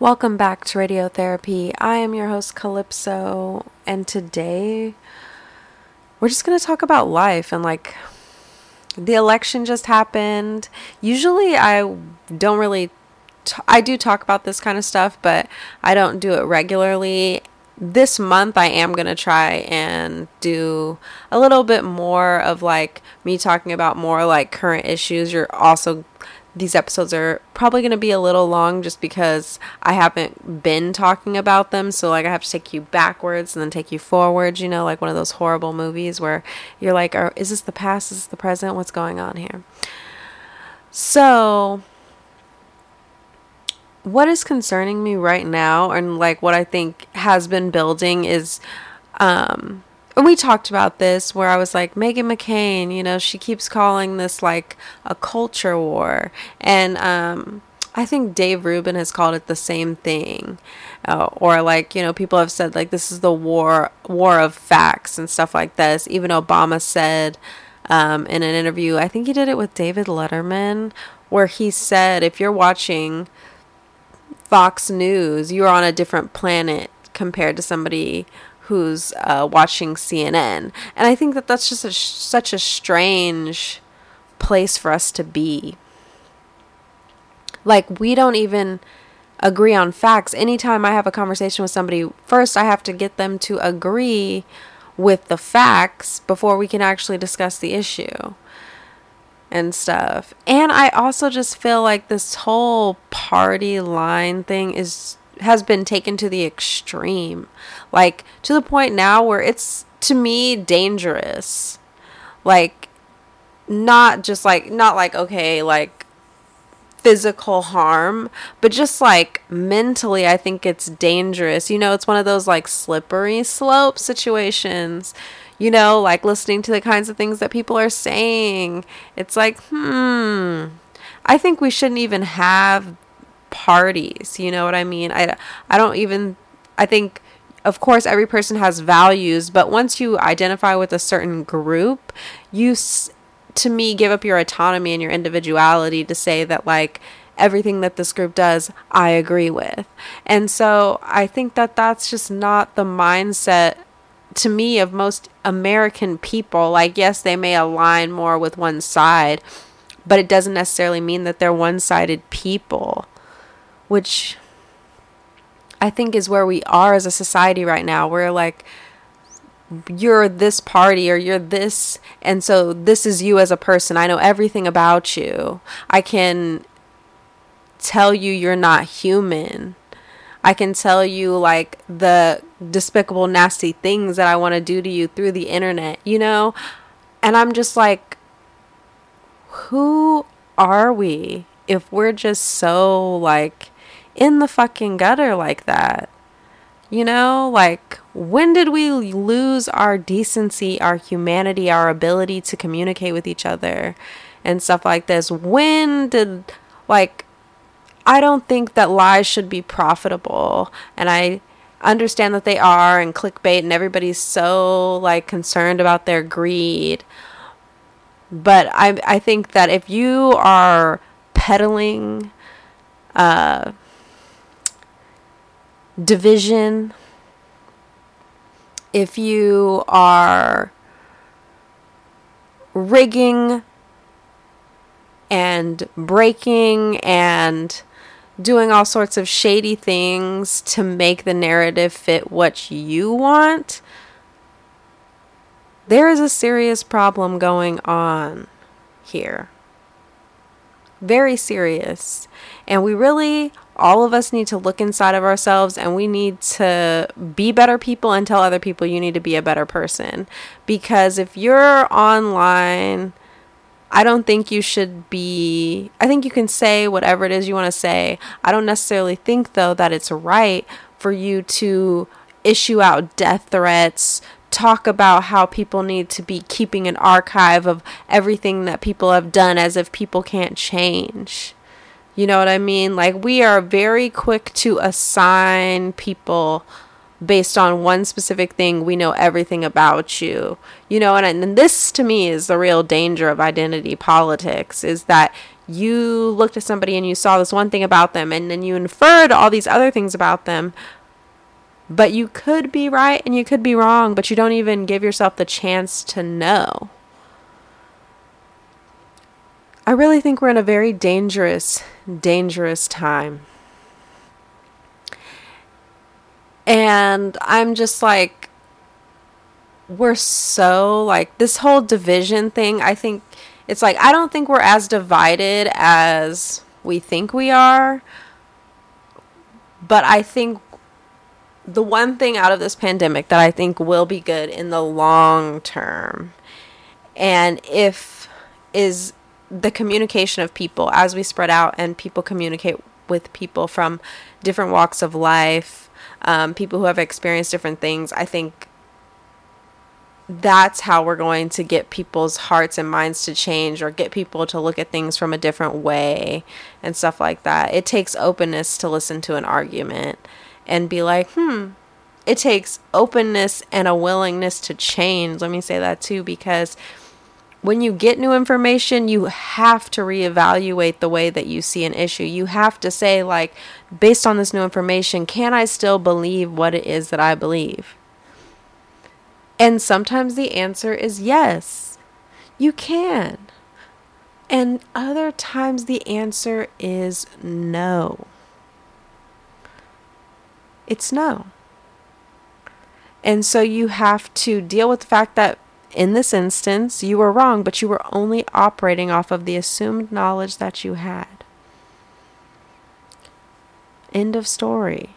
Welcome back to Radiotherapy. I am your host, Calypso, and today we're just going to talk about life and like the election just happened. Usually, I don't really, t- I do talk about this kind of stuff, but I don't do it regularly. This month, I am going to try and do a little bit more of like me talking about more like current issues. You're also these episodes are probably going to be a little long just because I haven't been talking about them. So, like, I have to take you backwards and then take you forwards, you know, like one of those horrible movies where you're like, are, is this the past? Is this the present? What's going on here? So, what is concerning me right now and like what I think has been building is, um, and we talked about this where I was like, Meghan McCain, you know, she keeps calling this like a culture war. And um, I think Dave Rubin has called it the same thing. Uh, or like, you know, people have said like this is the war war of facts and stuff like this. Even Obama said um, in an interview, I think he did it with David Letterman, where he said if you're watching Fox News, you're on a different planet compared to somebody who's uh, watching CNN. And I think that that's just a, such a strange place for us to be. Like, we don't even agree on facts. Anytime I have a conversation with somebody, first I have to get them to agree with the facts before we can actually discuss the issue and stuff. And I also just feel like this whole party line thing is has been taken to the extreme. Like to the point now where it's to me dangerous. Like not just like not like okay, like physical harm, but just like mentally I think it's dangerous. You know, it's one of those like slippery slope situations. You know, like listening to the kinds of things that people are saying. It's like, hmm, I think we shouldn't even have parties. You know what I mean? I, I don't even, I think, of course, every person has values, but once you identify with a certain group, you, to me, give up your autonomy and your individuality to say that, like, everything that this group does, I agree with. And so I think that that's just not the mindset to me of most American people. Like, yes, they may align more with one side, but it doesn't necessarily mean that they're one sided people which I think is where we are as a society right now. We're like, you're this party or you're this, and so this is you as a person. I know everything about you. I can tell you you're not human. I can tell you like the despicable, nasty things that I want to do to you through the internet, you know? And I'm just like, who are we if we're just so like in the fucking gutter like that. You know, like when did we lose our decency, our humanity, our ability to communicate with each other and stuff like this? When did, like, I don't think that lies should be profitable. And I understand that they are and clickbait and everybody's so like concerned about their greed. But I I think that if you are peddling uh division, if you are rigging and breaking and doing all sorts of shady things to make the narrative fit what you want, there is a serious problem going on here. Very serious. And we really all of us need to look inside of ourselves and we need to be better people and tell other people you need to be a better person. Because if you're online, I don't think you should be. I think you can say whatever it is you want to say. I don't necessarily think, though, that it's right for you to issue out death threats, talk about how people need to be keeping an archive of everything that people have done as if people can't change. You know what I mean? Like, we are very quick to assign people based on one specific thing. We know everything about you. You know, and, and this to me is the real danger of identity politics is that you looked at somebody and you saw this one thing about them and then you inferred all these other things about them but you could be right and you could be wrong but you don't even give yourself the chance to know i really think we're in a very dangerous dangerous time and i'm just like we're so like this whole division thing i think it's like I don't think we're as divided as we think we are. But I think the one thing out of this pandemic that I think will be good in the long term and if is the communication of people as we spread out and people communicate with people from different walks of life, um, people who have experienced different things. I think that's how we're going to get people's hearts and minds to change or get people to look at things from a different way and stuff like that. It takes openness to listen to an argument and be like, hmm, it takes openness and a willingness to change. Let me say that too, because when you get new information, you have to reevaluate the way that you see an issue. You have to say, like, based on this new information, can I still believe what it is that I believe? And sometimes the answer is yes, you can. And other times the answer is no. It's no. And so you have to deal with the fact that in this instance, you were wrong, but you were only operating off of the assumed knowledge that you had. End of story.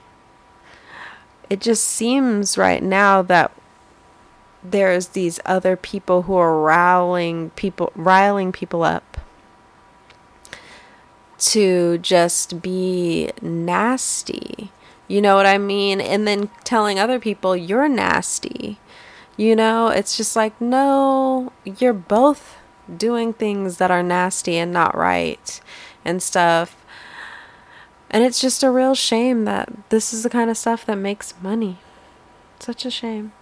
It just seems right now that there's these other people who are riling people riling people up to just be nasty. You know what I mean? And then telling other people you're nasty. You know, it's just like no, you're both doing things that are nasty and not right and stuff. And it's just a real shame that this is the kind of stuff that makes money. Such a shame.